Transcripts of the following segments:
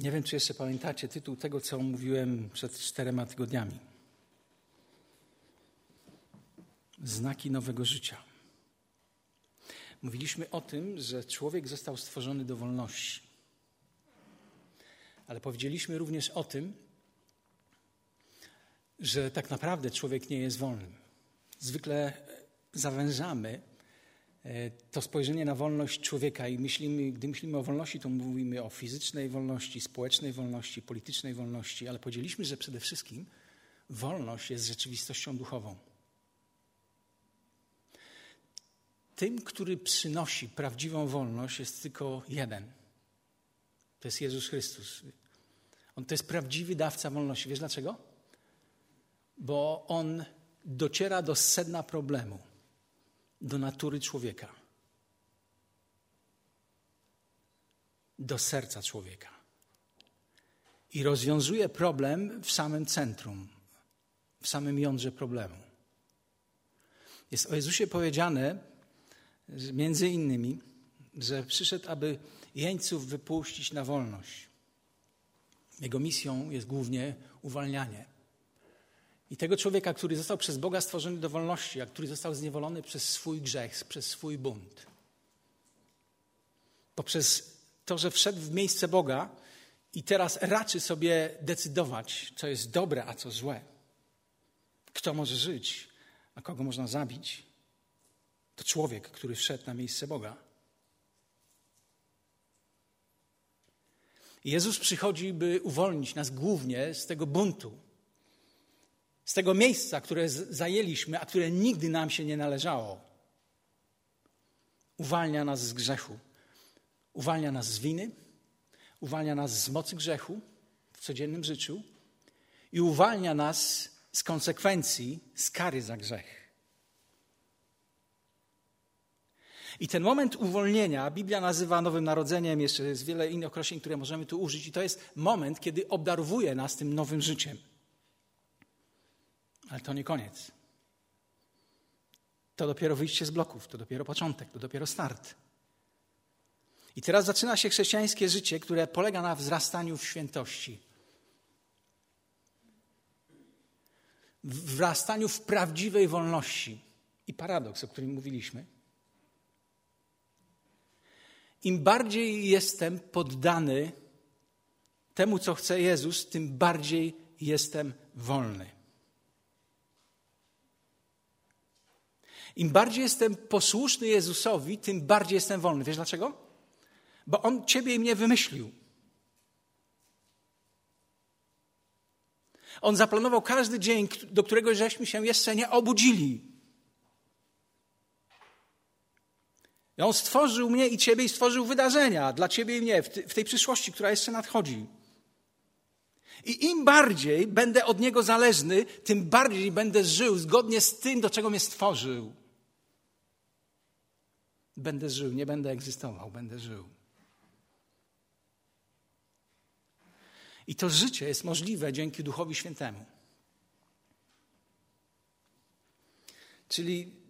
Nie wiem, czy jeszcze pamiętacie tytuł tego, co mówiłem przed czterema tygodniami. Znaki nowego życia. Mówiliśmy o tym, że człowiek został stworzony do wolności. Ale powiedzieliśmy również o tym, że tak naprawdę człowiek nie jest wolnym. Zwykle zawężamy to spojrzenie na wolność człowieka i myślimy, gdy myślimy o wolności, to mówimy o fizycznej wolności, społecznej wolności, politycznej wolności, ale powiedzieliśmy, że przede wszystkim wolność jest rzeczywistością duchową. Tym, który przynosi prawdziwą wolność, jest tylko jeden. To jest Jezus Chrystus. On to jest prawdziwy dawca wolności. Wiesz dlaczego? Bo on dociera do sedna problemu, do natury człowieka, do serca człowieka. I rozwiązuje problem w samym centrum, w samym jądrze problemu. Jest o Jezusie powiedziane, między innymi, że przyszedł, aby jeńców wypuścić na wolność. Jego misją jest głównie uwalnianie. I tego człowieka, który został przez Boga stworzony do wolności, a który został zniewolony przez swój grzech, przez swój bunt. Poprzez to, że wszedł w miejsce Boga i teraz raczy sobie decydować, co jest dobre, a co złe. Kto może żyć, a kogo można zabić. To człowiek, który wszedł na miejsce Boga. Jezus przychodzi, by uwolnić nas głównie z tego buntu, z tego miejsca, które zajęliśmy, a które nigdy nam się nie należało. Uwalnia nas z grzechu, uwalnia nas z winy, uwalnia nas z mocy grzechu w codziennym życiu i uwalnia nas z konsekwencji, z kary za grzech. I ten moment uwolnienia Biblia nazywa Nowym Narodzeniem, jeszcze jest wiele innych określeń, które możemy tu użyć, i to jest moment, kiedy obdarowuje nas tym nowym życiem. Ale to nie koniec. To dopiero wyjście z bloków, to dopiero początek, to dopiero start. I teraz zaczyna się chrześcijańskie życie, które polega na wzrastaniu w świętości. Wzrastaniu w prawdziwej wolności. I paradoks, o którym mówiliśmy. Im bardziej jestem poddany temu, co chce Jezus, tym bardziej jestem wolny. Im bardziej jestem posłuszny Jezusowi, tym bardziej jestem wolny. Wiesz dlaczego? Bo On ciebie i mnie wymyślił. On zaplanował każdy dzień, do którego żeśmy się jeszcze nie obudzili. I on stworzył mnie i ciebie i stworzył wydarzenia dla ciebie i mnie w, tej przyszłości, która jeszcze nadchodzi. I im bardziej będę od niego zależny, tym bardziej będę żył zgodnie z tym, do czego mnie stworzył. Będę żył, nie będę egzystował, będę żył. I to życie jest możliwe dzięki Duchowi Świętemu. Czyli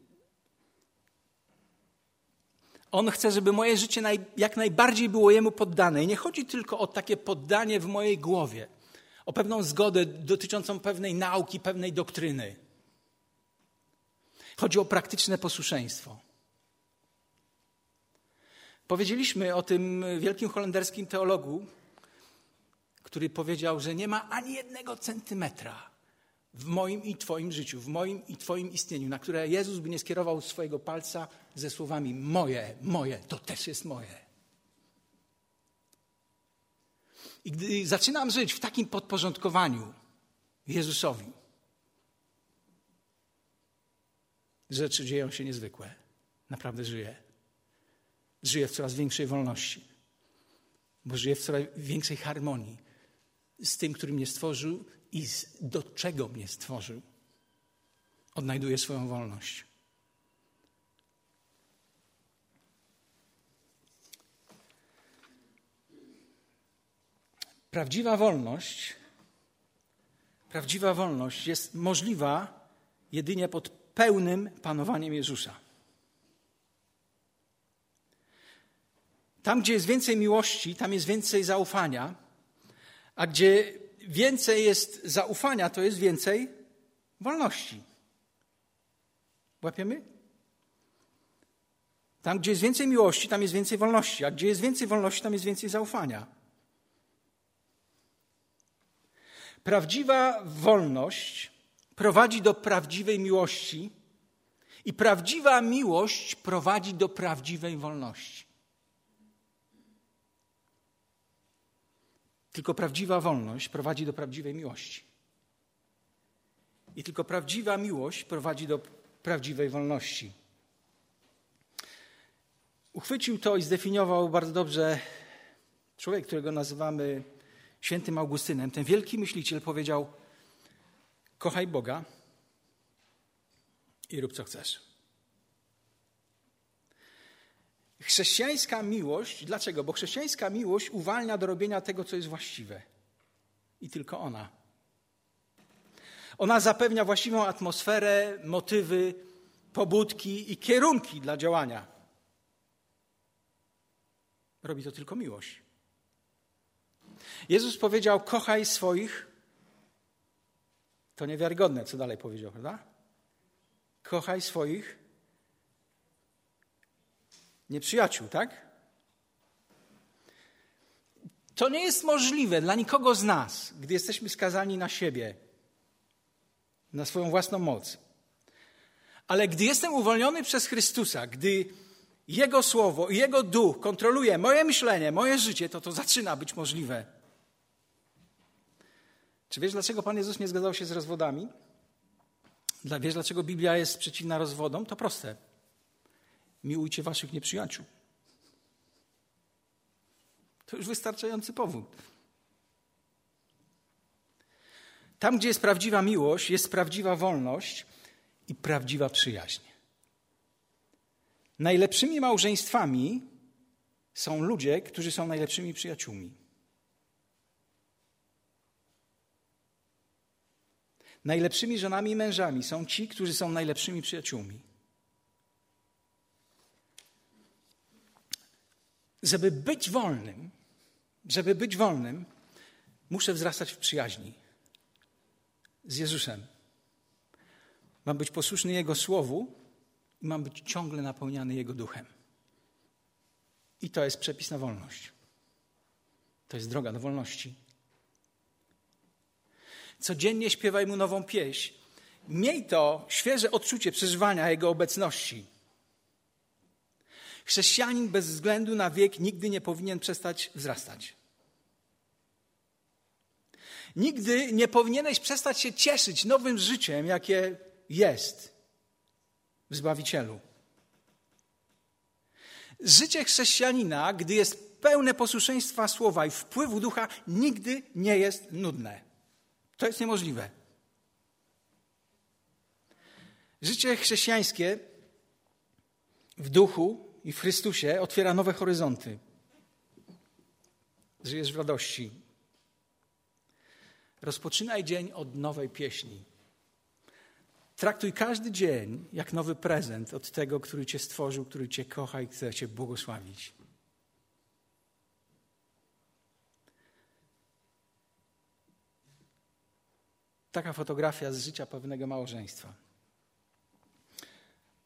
on chce, żeby moje życie naj, jak najbardziej było Jemu poddane. I nie chodzi tylko o takie poddanie w mojej głowie, o pewną zgodę dotyczącą pewnej nauki, pewnej doktryny. Chodzi o praktyczne posłuszeństwo. Powiedzieliśmy o tym wielkim holenderskim teologu, który powiedział, że nie ma ani jednego centymetra w moim i Twoim życiu, w moim i Twoim istnieniu, na które Jezus by nie skierował swojego palca ze słowami: Moje, moje, to też jest moje. I gdy zaczynam żyć w takim podporządkowaniu Jezusowi, rzeczy dzieją się niezwykłe. Naprawdę żyję. Żyję w coraz większej wolności, bo żyję w coraz większej harmonii z tym, który mnie stworzył i do czego mnie stworzył. Odnajduję swoją wolność. Prawdziwa wolność, prawdziwa wolność jest możliwa jedynie pod pełnym panowaniem Jezusa. Tam, gdzie jest więcej miłości, tam jest więcej zaufania, A gdzie więcej jest zaufania, to jest więcej wolności. Łapiemy? Tam, gdzie jest więcej miłości, tam jest więcej wolności, a gdzie jest więcej wolności, tam jest więcej zaufania. Prawdziwa wolność prowadzi do prawdziwej miłości, i prawdziwa miłość prowadzi do prawdziwej wolności. Tylko prawdziwa wolność prowadzi do prawdziwej miłości. I tylko prawdziwa miłość prowadzi do prawdziwej wolności. Uchwycił to i zdefiniował bardzo dobrze człowiek, którego nazywamy świętym Augustynem. Ten wielki myśliciel powiedział: Kochaj Boga i rób co chcesz. Chrześcijańska miłość, dlaczego? Bo chrześcijańska miłość uwalnia do robienia tego, co jest właściwe. I tylko ona. Ona zapewnia właściwą atmosferę, motywy, pobudki i kierunki dla działania. Robi to tylko miłość. Jezus powiedział: Kochaj swoich. To niewiarygodne, co dalej powiedział, prawda? Kochaj swoich nieprzyjaciół, tak? To nie jest możliwe dla nikogo z nas, gdy jesteśmy skazani na siebie, na swoją własną moc. Ale gdy jestem uwolniony przez Chrystusa, gdy Jego słowo i Jego duch kontroluje moje myślenie, moje życie, to to zaczyna być możliwe. Czy wiesz, dlaczego Pan Jezus nie zgadzał się z rozwodami? Wiesz, dlaczego Biblia jest przeciwna rozwodom? To proste. Miłujcie waszych nieprzyjaciół. To już wystarczający powód. Tam, gdzie jest prawdziwa miłość, jest prawdziwa wolność i prawdziwa przyjaźń. Najlepszymi małżeństwami są ludzie, którzy są najlepszymi przyjaciółmi. Najlepszymi żonami i mężami są ci, którzy są najlepszymi przyjaciółmi. Żeby być wolnym, żeby być wolnym, muszę wzrastać w przyjaźni z Jezusem. Mam być posłuszny Jego słowu i mam być ciągle napełniany Jego duchem. I to jest przepis na wolność. To jest droga do wolności. Codziennie śpiewaj mu nową pieśń. Miej to świeże odczucie przeżywania Jego obecności. Chrześcijanin bez względu na wiek nigdy nie powinien przestać wzrastać. Nigdy nie powinieneś przestać się cieszyć nowym życiem, jakie jest w Zbawicielu. Życie chrześcijanina, gdy jest pełne posłuszeństwa słowa i wpływu ducha, nigdy nie jest nudne. To jest niemożliwe. Życie chrześcijańskie w duchu i w Chrystusie otwiera nowe horyzonty. Żyjesz w radości. Rozpoczynaj dzień od nowej pieśni. Traktuj każdy dzień jak nowy prezent od tego, który Cię stworzył, który Cię kocha i chce Cię błogosławić. Taka fotografia z życia pewnego małżeństwa.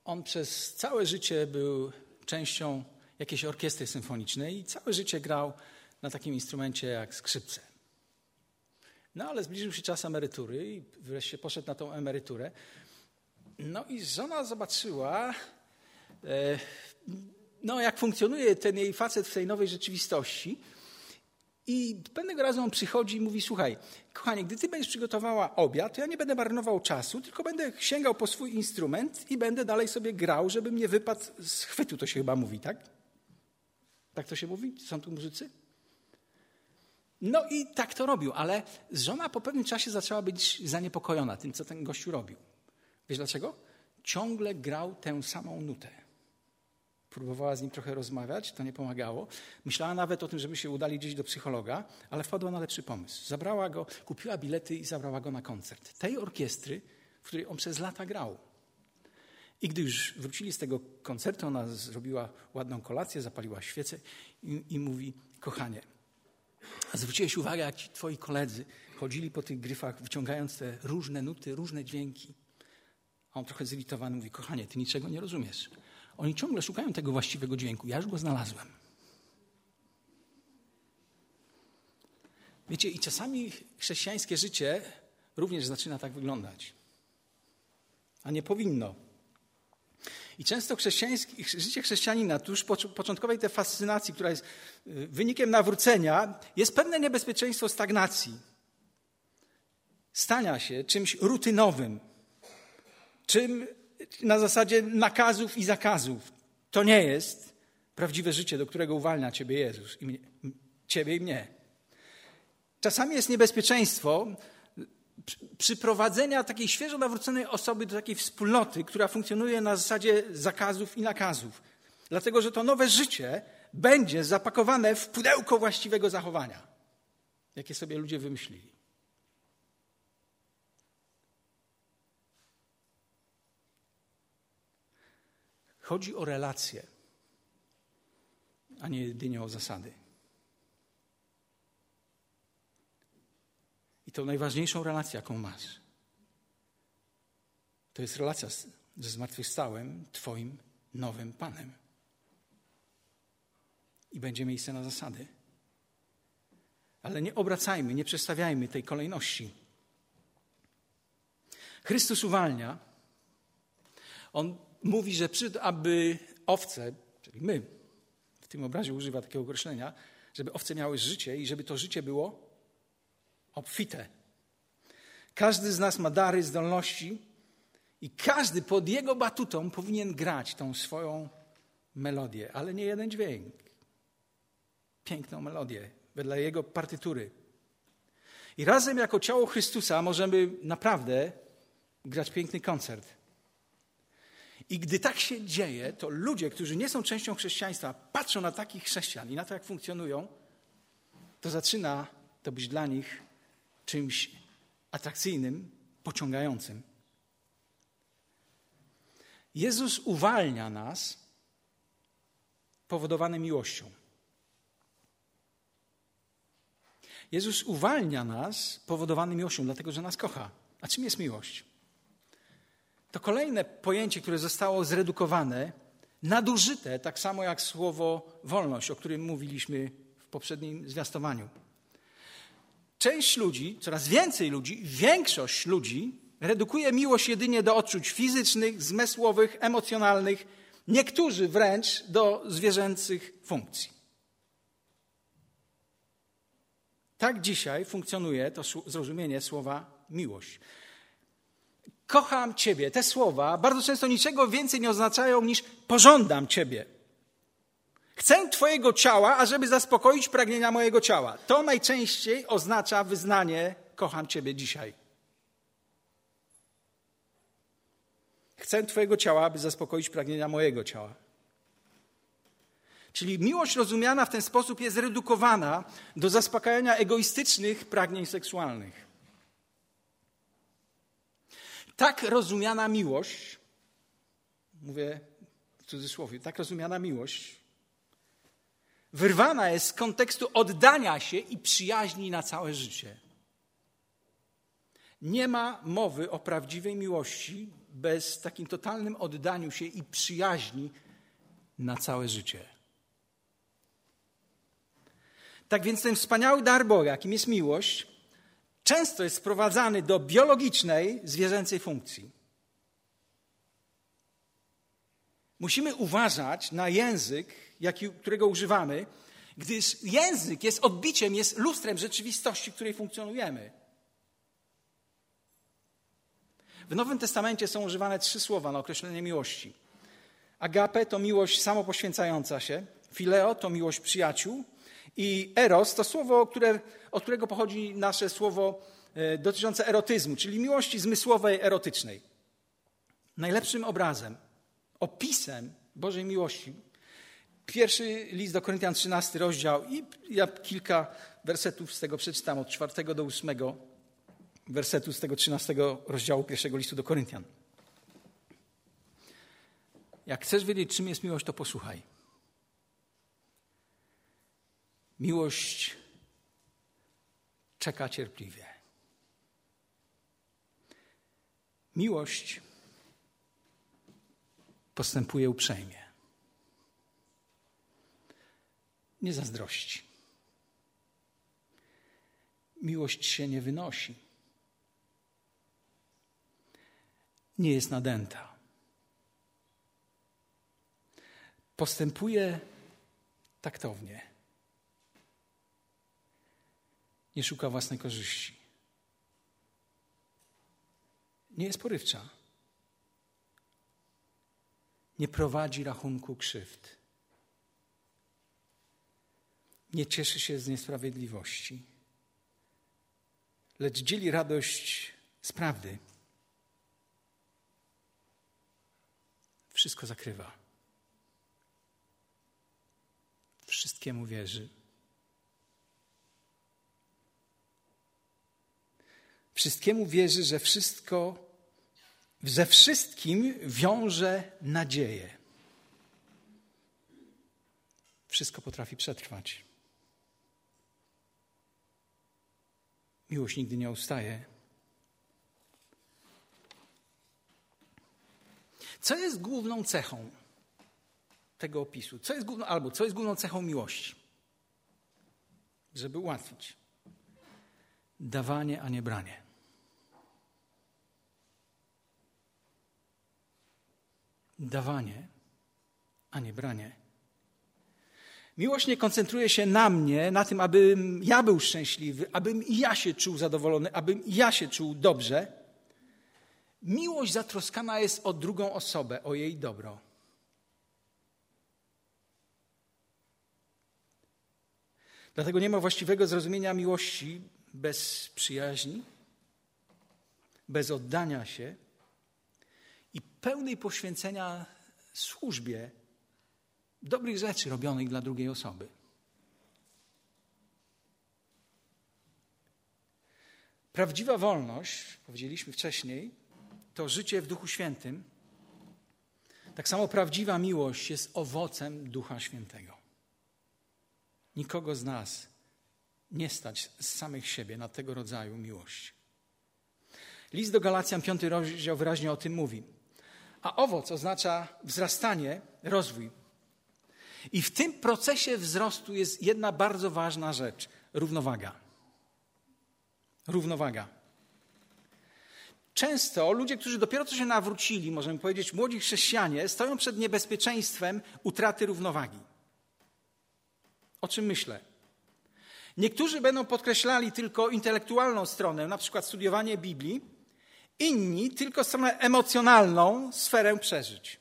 On przez całe życie był częścią jakiejś orkiestry symfonicznej i całe życie grał na takim instrumencie jak skrzypce. No ale zbliżył się czas emerytury i wreszcie poszedł na tą emeryturę. No i żona zobaczyła, e, no jak funkcjonuje ten jej facet w tej nowej rzeczywistości i pewnego razu on przychodzi i mówi: Słuchaj, kochanie, gdy ty będziesz przygotowała obiad, to ja nie będę marnował czasu, tylko będę sięgał po swój instrument i będę dalej sobie grał, żeby mnie wypadł z chwytu, to się chyba mówi, tak? Tak to się mówi? Są tu muzycy? No i tak to robił, ale żona po pewnym czasie zaczęła być zaniepokojona tym, co ten gościu robił. Wiesz dlaczego? Ciągle grał tę samą nutę. Próbowała z nim trochę rozmawiać, to nie pomagało. Myślała nawet o tym, żeby się udali gdzieś do psychologa, ale wpadła na lepszy pomysł. Zabrała go, kupiła bilety i zabrała go na koncert. Tej orkiestry, w której on przez lata grał. I gdy już wrócili z tego koncertu, ona zrobiła ładną kolację, zapaliła świecę i, i mówi: Kochanie, Zwróciłeś uwagę, jak ci twoi koledzy chodzili po tych gryfach, wyciągając te różne nuty, różne dźwięki. A on trochę zirytowany mówi, kochanie, ty niczego nie rozumiesz. Oni ciągle szukają tego właściwego dźwięku. Ja już go znalazłem. Wiecie, i czasami chrześcijańskie życie również zaczyna tak wyglądać. A nie powinno. I często życie chrześcijanina, tuż po początkowej tej fascynacji, która jest y, wynikiem nawrócenia, jest pewne niebezpieczeństwo stagnacji. Stania się czymś rutynowym, czym na zasadzie nakazów i zakazów. To nie jest prawdziwe życie, do którego uwalnia Ciebie Jezus, i mnie, Ciebie i mnie. Czasami jest niebezpieczeństwo przyprowadzenia takiej świeżo nawróconej osoby do takiej wspólnoty, która funkcjonuje na zasadzie zakazów i nakazów. Dlatego, że to nowe życie będzie zapakowane w pudełko właściwego zachowania, jakie sobie ludzie wymyślili. Chodzi o relacje, a nie jedynie o zasady. I to najważniejszą relację, jaką masz, to jest relacja ze zmartwychwstałym Twoim nowym Panem. I będzie miejsce na zasady. Ale nie obracajmy, nie przestawiajmy tej kolejności. Chrystus uwalnia. On mówi, że przyszedł, aby owce, czyli my, w tym obrazie używa takiego określenia, żeby owce miały życie i żeby to życie było obfite. Każdy z nas ma dary, zdolności i każdy pod jego batutą powinien grać tą swoją melodię, ale nie jeden dźwięk. Piękną melodię, wedle jego partytury. I razem jako ciało Chrystusa możemy naprawdę grać piękny koncert. I gdy tak się dzieje, to ludzie, którzy nie są częścią chrześcijaństwa, patrzą na takich chrześcijan i na to, jak funkcjonują, to zaczyna to być dla nich czymś atrakcyjnym, pociągającym. Jezus uwalnia nas powodowany miłością. Jezus uwalnia nas powodowany miłością, dlatego że nas kocha. A czym jest miłość? To kolejne pojęcie, które zostało zredukowane, nadużyte, tak samo jak słowo wolność, o którym mówiliśmy w poprzednim zwiastowaniu. Część ludzi, coraz więcej ludzi, większość ludzi redukuje miłość jedynie do odczuć fizycznych, zmysłowych, emocjonalnych, niektórzy wręcz do zwierzęcych funkcji. Tak dzisiaj funkcjonuje to zrozumienie słowa miłość. Kocham Ciebie. Te słowa bardzo często niczego więcej nie oznaczają niż pożądam Ciebie. Chcę Twojego ciała, ażeby zaspokoić pragnienia mojego ciała. To najczęściej oznacza wyznanie: Kocham Ciebie dzisiaj. Chcę Twojego ciała, aby zaspokoić pragnienia mojego ciała. Czyli miłość rozumiana w ten sposób jest zredukowana do zaspokajania egoistycznych pragnień seksualnych. Tak rozumiana miłość, mówię w cudzysłowie, tak rozumiana miłość wyrwana jest z kontekstu oddania się i przyjaźni na całe życie. Nie ma mowy o prawdziwej miłości bez takim totalnym oddaniu się i przyjaźni na całe życie. Tak więc ten wspaniały dar Boga, jakim jest miłość, często jest sprowadzany do biologicznej, zwierzęcej funkcji. Musimy uważać na język, jaki, którego używamy, gdyż język jest odbiciem, jest lustrem rzeczywistości, w której funkcjonujemy. W Nowym Testamencie są używane trzy słowa na określenie miłości. Agape to miłość samopoświęcająca się, fileo to miłość przyjaciół i eros to słowo, które, od którego pochodzi nasze słowo e, dotyczące erotyzmu, czyli miłości zmysłowej, erotycznej. Najlepszym obrazem, opisem Bożej miłości Pierwszy list do Koryntian, 13 rozdział i ja kilka wersetów z tego przeczytam, od 4 do 8 wersetu z tego 13 rozdziału pierwszego listu do Koryntian. Jak chcesz wiedzieć, czym jest miłość, to posłuchaj. Miłość czeka cierpliwie. Miłość postępuje uprzejmie. Nie zazdrości. Miłość się nie wynosi. Nie jest nadęta. Postępuje taktownie. Nie szuka własnej korzyści. Nie jest porywcza. Nie prowadzi rachunku krzywd. Nie cieszy się z niesprawiedliwości, lecz dzieli radość z prawdy. Wszystko zakrywa. Wszystkiemu wierzy. Wszystkiemu wierzy, że wszystko, ze wszystkim wiąże nadzieję. Wszystko potrafi przetrwać. Miłość nigdy nie ustaje. Co jest główną cechą tego opisu? Co jest główną, albo co jest główną cechą miłości? Żeby ułatwić. Dawanie, a nie branie. Dawanie, a nie branie. Miłość nie koncentruje się na mnie, na tym, abym ja był szczęśliwy, abym ja się czuł zadowolony, abym ja się czuł dobrze. Miłość zatroskana jest o drugą osobę, o jej dobro. Dlatego nie ma właściwego zrozumienia miłości bez przyjaźni, bez oddania się i pełnej poświęcenia służbie dobrych rzeczy robionych dla drugiej osoby. Prawdziwa wolność, powiedzieliśmy wcześniej, to życie w Duchu Świętym. Tak samo prawdziwa miłość jest owocem Ducha Świętego. Nikogo z nas nie stać z samych siebie na tego rodzaju miłość. List do Galacjan, piąty rozdział wyraźnie o tym mówi. A owoc oznacza wzrastanie, rozwój. I w tym procesie wzrostu jest jedna bardzo ważna rzecz równowaga. Równowaga. Często ludzie, którzy dopiero co się nawrócili, możemy powiedzieć młodzi chrześcijanie, stoją przed niebezpieczeństwem utraty równowagi. O czym myślę? Niektórzy będą podkreślali tylko intelektualną stronę, na przykład studiowanie Biblii, inni tylko stronę emocjonalną, sferę przeżyć.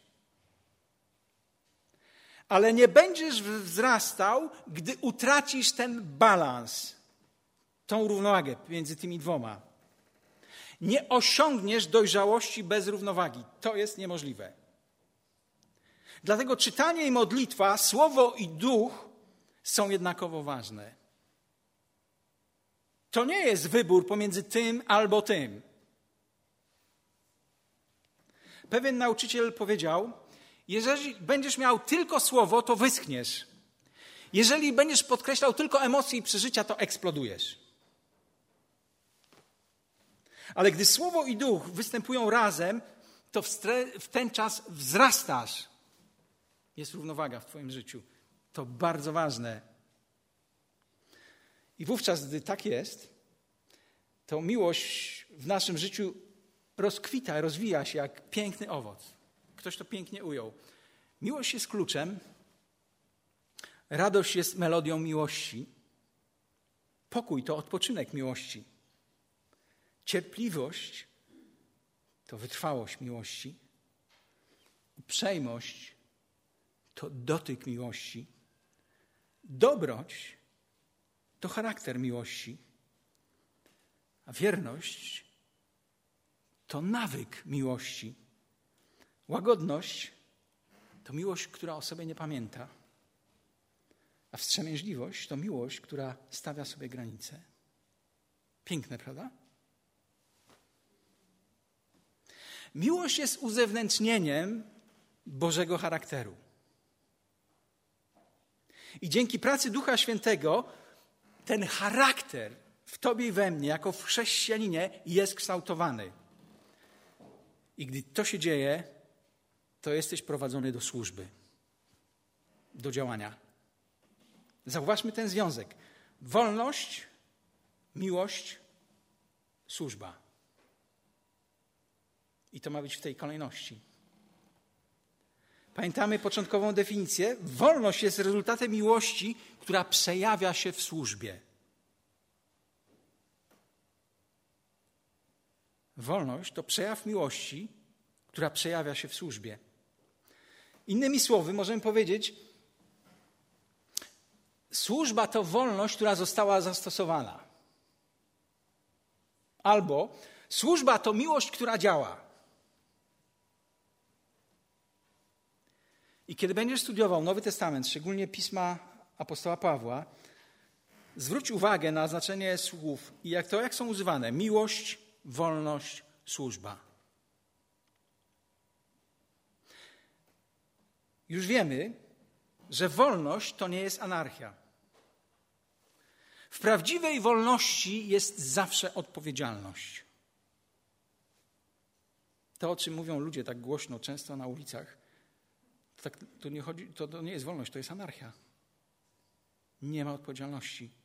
Ale nie będziesz wzrastał, gdy utracisz ten balans, tą równowagę między tymi dwoma. Nie osiągniesz dojrzałości bez równowagi. To jest niemożliwe. Dlatego czytanie i modlitwa, słowo i duch są jednakowo ważne. To nie jest wybór pomiędzy tym albo tym. Pewien nauczyciel powiedział: Jeżeli będziesz miał tylko słowo, to wyschniesz. Jeżeli będziesz podkreślał tylko emocje i przeżycia, to eksplodujesz. Ale gdy słowo i duch występują razem, to w, ten czas wzrastasz. Jest równowaga w Twoim życiu. To bardzo ważne. I wówczas, gdy tak jest, to miłość w naszym życiu rozkwita, rozwija się jak piękny owoc. Ktoś to pięknie ujął. Miłość jest kluczem, radość jest melodią miłości, pokój to odpoczynek miłości, cierpliwość to wytrwałość miłości, uprzejmość to dotyk miłości, dobroć to charakter miłości, a wierność to nawyk miłości. Łagodność to miłość, która o sobie nie pamięta, a wstrzemięźliwość to miłość, która stawia sobie granice. Piękne, prawda? Miłość jest uzewnętrznieniem Bożego charakteru. I dzięki pracy Ducha Świętego ten charakter w tobie i we mnie, jako w chrześcijaninie, jest kształtowany. I gdy to się dzieje, to jesteś prowadzony do służby, do działania. Zauważmy ten związek. Wolność, miłość, służba. I to ma być w tej kolejności. Pamiętamy początkową definicję? Wolność jest rezultatem miłości, która przejawia się w służbie. Wolność to przejaw miłości, która przejawia się w służbie. Innymi słowy, możemy powiedzieć, służba to wolność, która została zastosowana. Albo służba to miłość, która działa. I kiedy będziesz studiował Nowy Testament, szczególnie pisma apostoła Pawła, zwróć uwagę na znaczenie słów i jak to, jak są używane. Miłość, wolność, służba. Już wiemy, że wolność to nie jest anarchia. W prawdziwej wolności jest zawsze odpowiedzialność. To, o czym mówią ludzie tak głośno, często na ulicach, to, tak, to, nie, chodzi, to, to nie jest wolność, to jest anarchia. Nie ma odpowiedzialności.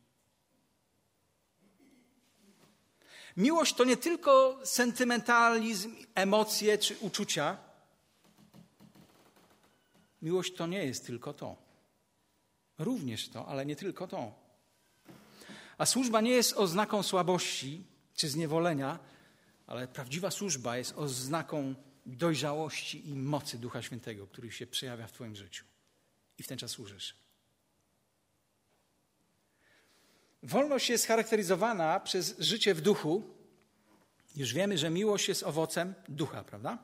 Miłość to nie tylko sentymentalizm, emocje czy uczucia. Miłość to nie jest tylko to. Również to, ale nie tylko to. A służba nie jest oznaką słabości czy zniewolenia, ale prawdziwa służba jest oznaką dojrzałości i mocy Ducha Świętego, który się przejawia w Twoim życiu. I w ten czas służysz. Wolność jest charakteryzowana przez życie w duchu. Już wiemy, że miłość jest owocem ducha, prawda?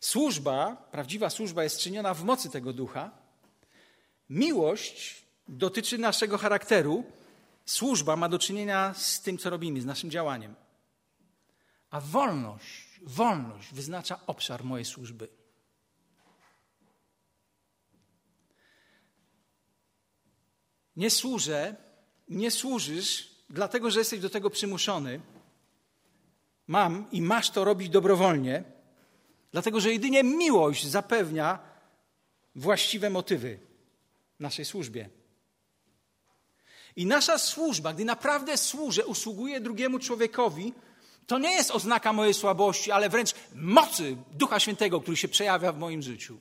Służba, prawdziwa służba jest czyniona w mocy tego ducha. Miłość dotyczy naszego charakteru. Służba ma do czynienia z tym, co robimy, z naszym działaniem. A wolność, wolność wyznacza obszar mojej służby. Nie służę nie służysz, dlatego że jesteś do tego przymuszony. Mam i masz to robić dobrowolnie, dlatego że jedynie miłość zapewnia właściwe motywy naszej służbie. I nasza służba, gdy naprawdę służę, usługuję drugiemu człowiekowi, to nie jest oznaka mojej słabości, ale wręcz mocy Ducha Świętego, który się przejawia w moim życiu.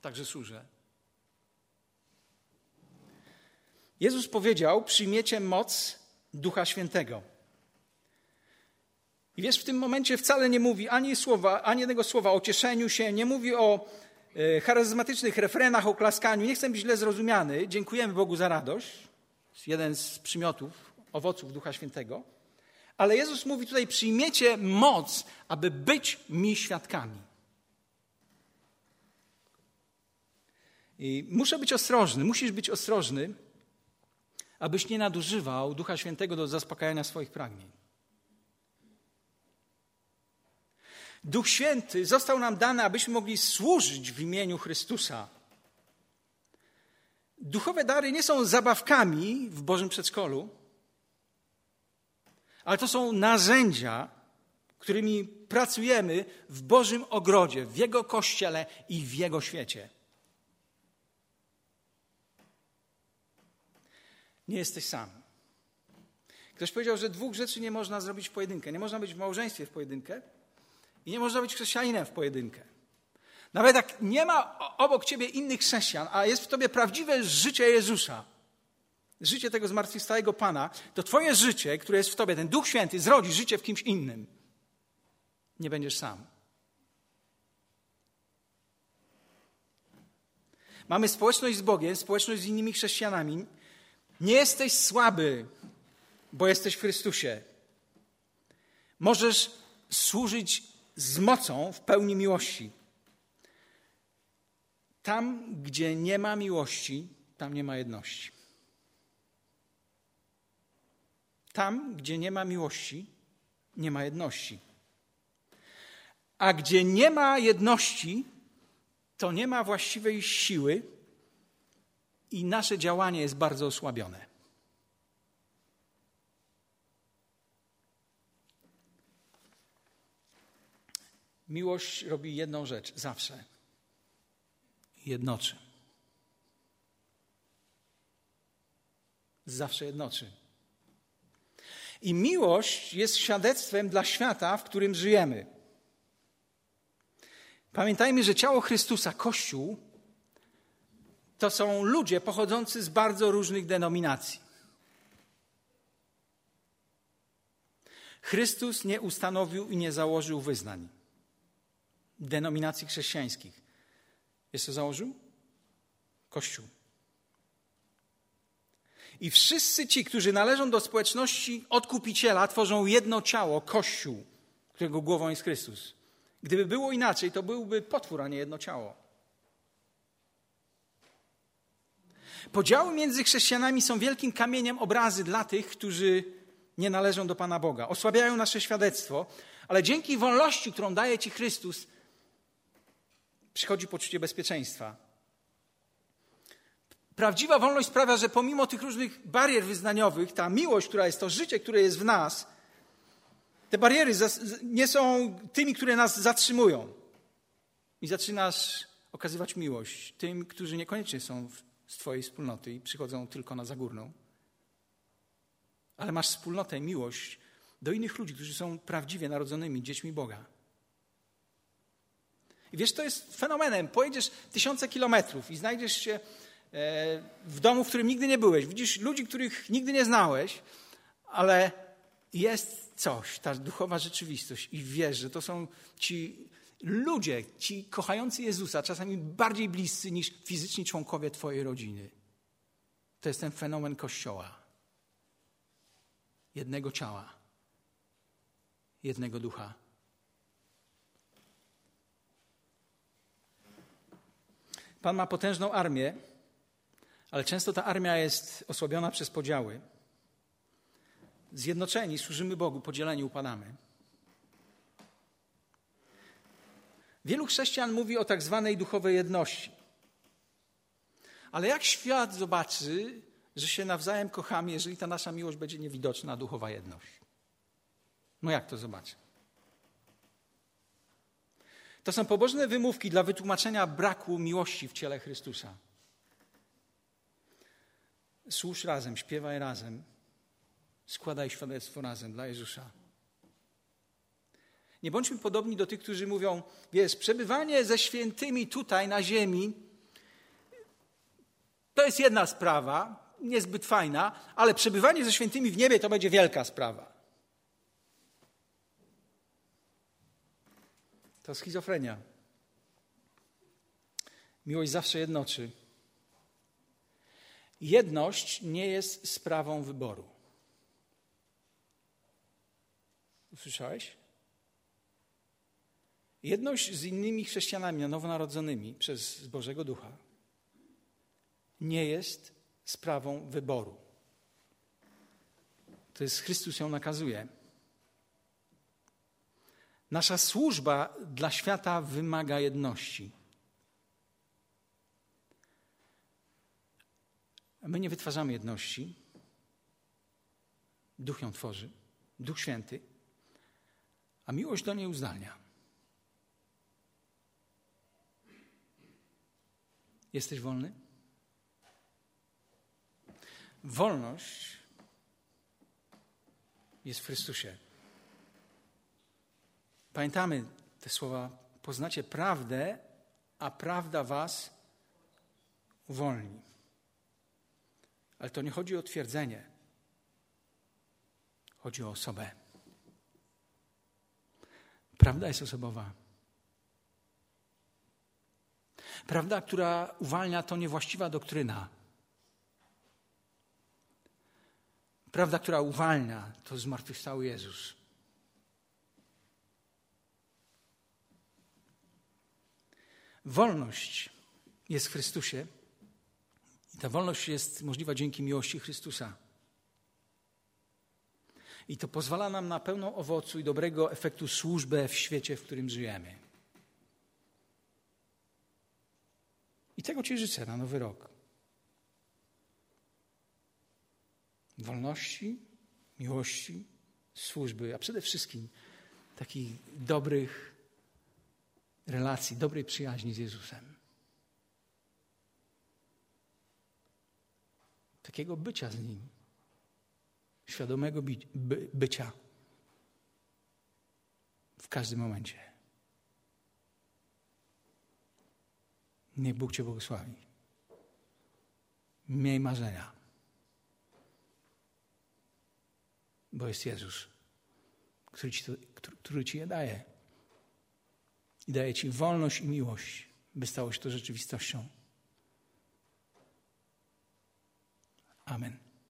Także służę. Jezus powiedział: Przyjmiecie moc Ducha Świętego. I wiesz, w tym momencie wcale nie mówi ani słowa, ani jednego słowa o cieszeniu się, nie mówi o e, charyzmatycznych refrenach, o klaskaniu. Nie chcę być źle zrozumiany. Dziękujemy Bogu za radość. Jeden z przymiotów, owoców Ducha Świętego. Ale Jezus mówi tutaj: przyjmiecie moc, aby być mi świadkami. I muszę być ostrożny, musisz być ostrożny, abyś nie nadużywał Ducha Świętego do zaspokajania swoich pragnień. Duch Święty został nam dany, abyśmy mogli służyć w imieniu Chrystusa. Duchowe dary nie są zabawkami w Bożym przedszkolu, ale to są narzędzia, którymi pracujemy w Bożym ogrodzie, w Jego kościele i w Jego świecie. Nie jesteś sam. Ktoś powiedział, że dwóch rzeczy nie można zrobić w pojedynkę. Nie można być w małżeństwie w pojedynkę i nie można być chrześcijaninem w pojedynkę. Nawet jak nie ma obok ciebie innych chrześcijan, a jest w tobie prawdziwe życie Jezusa, życie tego zmartwychwstałego Pana, to twoje życie, które jest w tobie, ten Duch Święty, zrodzi życie w kimś innym. Nie będziesz sam. Mamy społeczność z Bogiem, społeczność z innymi chrześcijanami. Nie jesteś słaby, bo jesteś w Chrystusie. Możesz służyć z mocą w pełni miłości. Tam, gdzie nie ma miłości, tam nie ma jedności. Tam, gdzie nie ma miłości, nie ma jedności. A gdzie nie ma jedności, to nie ma właściwej siły i nasze działanie jest bardzo osłabione. Miłość robi jedną rzecz zawsze jednoczy. Zawsze jednoczy. I miłość jest świadectwem dla świata, w którym żyjemy. Pamiętajmy, że ciało Chrystusa, Kościół, to są ludzie pochodzący z bardzo różnych denominacji. Chrystus nie ustanowił i nie założył wyznań denominacji chrześcijańskich. To założył? Kościół. I wszyscy ci, którzy należą do społeczności odkupiciela, tworzą jedno ciało, Kościół, którego głową jest Chrystus. Gdyby było inaczej, to byłby potwór, a nie jedno ciało. Podziały między chrześcijanami są wielkim kamieniem obrazy dla tych, którzy nie należą do Pana Boga. Osłabiają nasze świadectwo, ale dzięki wolności, którą daje Ci Chrystus, przychodzi poczucie bezpieczeństwa. Prawdziwa wolność sprawia, że pomimo tych różnych barier wyznaniowych, ta miłość, która jest to życie, które jest w nas, te bariery nie są tymi, które nas zatrzymują. I zaczynasz okazywać miłość tym, którzy niekoniecznie są z Twojej wspólnoty i przychodzą tylko na zagórną. Ale masz wspólnotę, miłość do innych ludzi, którzy są prawdziwie narodzonymi dziećmi Boga. I wiesz, to jest fenomenem. Pojedziesz tysiące kilometrów i znajdziesz się e, w domu, w którym nigdy nie byłeś. Widzisz ludzi, których nigdy nie znałeś, ale jest coś, ta duchowa rzeczywistość i wiesz, że to są ci ludzie, ci kochający Jezusa, czasami bardziej bliscy niż fizyczni członkowie Twojej rodziny. To jest ten fenomen Kościoła. Jednego ciała, jednego ducha. Pan ma potężną armię, ale często ta armia jest osłabiona przez podziały. Zjednoczeni służymy Bogu, podzieleni upadamy. Wielu chrześcijan mówi o tak zwanej duchowej jedności. Ale jak świat zobaczy, że się nawzajem kochamy, jeżeli ta nasza miłość będzie niewidoczna, duchowa jedność? No jak to zobaczy? To są pobożne wymówki dla wytłumaczenia braku miłości w ciele Chrystusa. Służ razem, śpiewaj razem, składaj świadectwo razem dla Jezusa. Nie bądźmy podobni do tych, którzy mówią, wiesz, przebywanie ze świętymi tutaj na ziemi to jest jedna sprawa, niezbyt fajna, ale przebywanie ze świętymi w niebie to będzie wielka sprawa. To schizofrenia. Miłość zawsze jednoczy. Jedność nie jest sprawą wyboru. Usłyszałeś? Jedność z innymi chrześcijanami nowonarodzonymi przez Bożego Ducha nie jest sprawą wyboru. To jest Chrystus ją nakazuje. Nasza służba dla świata wymaga jedności. My nie wytwarzamy jedności. Duch ją tworzy, Duch Święty, a miłość do niej uzdalnia. Jesteś wolny? Wolność jest w Chrystusie. Pamiętamy te słowa: poznacie prawdę, a prawda was uwolni. Ale to nie chodzi o twierdzenie, chodzi o osobę. Prawda jest osobowa. Prawda, która uwalnia, to niewłaściwa doktryna. Prawda, która uwalnia, to zmartwychwstały Jezus. Wolność jest w Chrystusie i ta wolność jest możliwa dzięki miłości Chrystusa. I to pozwala nam na pełną owocu i dobrego efektu służbę w świecie, w którym żyjemy. I tego Ci życzę na nowy rok. Wolności, miłości, służby, a przede wszystkim takich dobrych relacji, dobrej przyjaźni z Jezusem. Takiego bycia z Nim. Świadomego by, by, bycia w każdym momencie. Niech Bóg Cię błogosławi. Miej marzenia. Bo jest Jezus, który Ci, to, który, ci je daje. I daje Ci wolność i miłość, by stało się to rzeczywistością. Amen.